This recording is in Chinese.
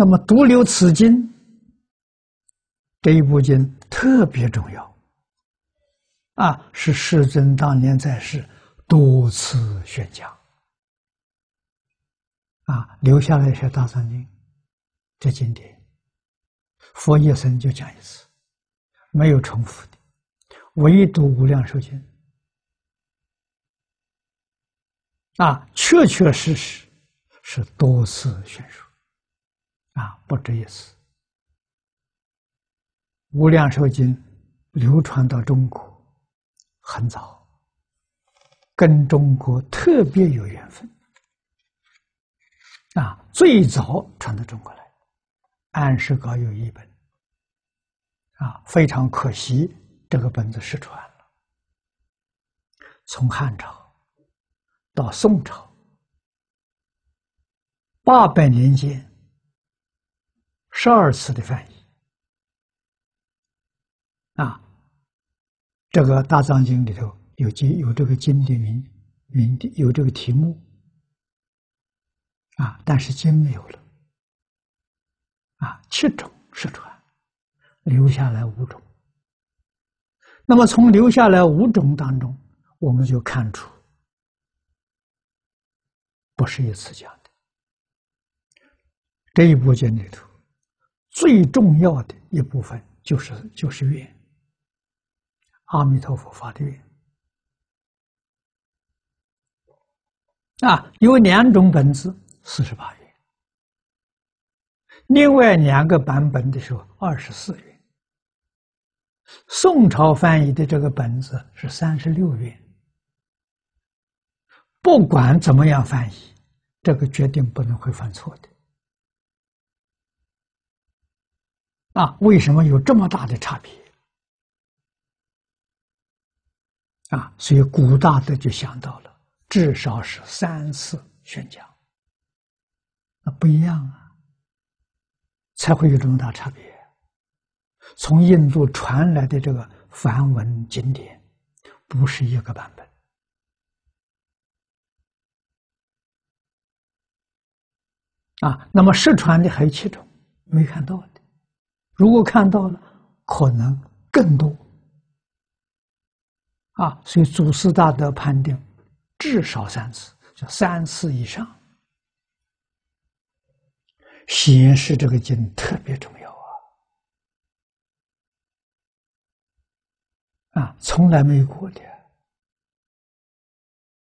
那么独留此经这一部经特别重要，啊，是世尊当年在世多次宣讲，啊，留下了一些大藏经这经典，佛一生就讲一次，没有重复的，唯独无量寿经，啊，确确实实是多次宣说。啊，不止一次，《无量寿经》流传到中国很早，跟中国特别有缘分。啊，最早传到中国来，安世高有一本，啊，非常可惜，这个本子失传了。从汉朝到宋朝，八百年间。十二次的翻译啊，这个大藏经里头有经有这个经的名名的有这个题目啊，但是经没有了啊，七种失传，留下来五种。那么从留下来五种当中，我们就看出不是一次讲的这一部经里头。最重要的一部分就是就是愿，阿弥陀佛发的愿啊，有两种本子四十八愿，另外两个版本的时候二十四愿。宋朝翻译的这个本子是三十六愿。不管怎么样翻译，这个决定不能会犯错的。啊，为什么有这么大的差别？啊，所以古大德就想到了，至少是三次宣讲，那不一样啊，才会有这么大差别。从印度传来的这个梵文经典，不是一个版本啊。那么失传的还有七种，没看到的。如果看到了，可能更多啊，所以祖师大德判定至少三次，就三次以上，显示这个经特别重要啊！啊，从来没有过的。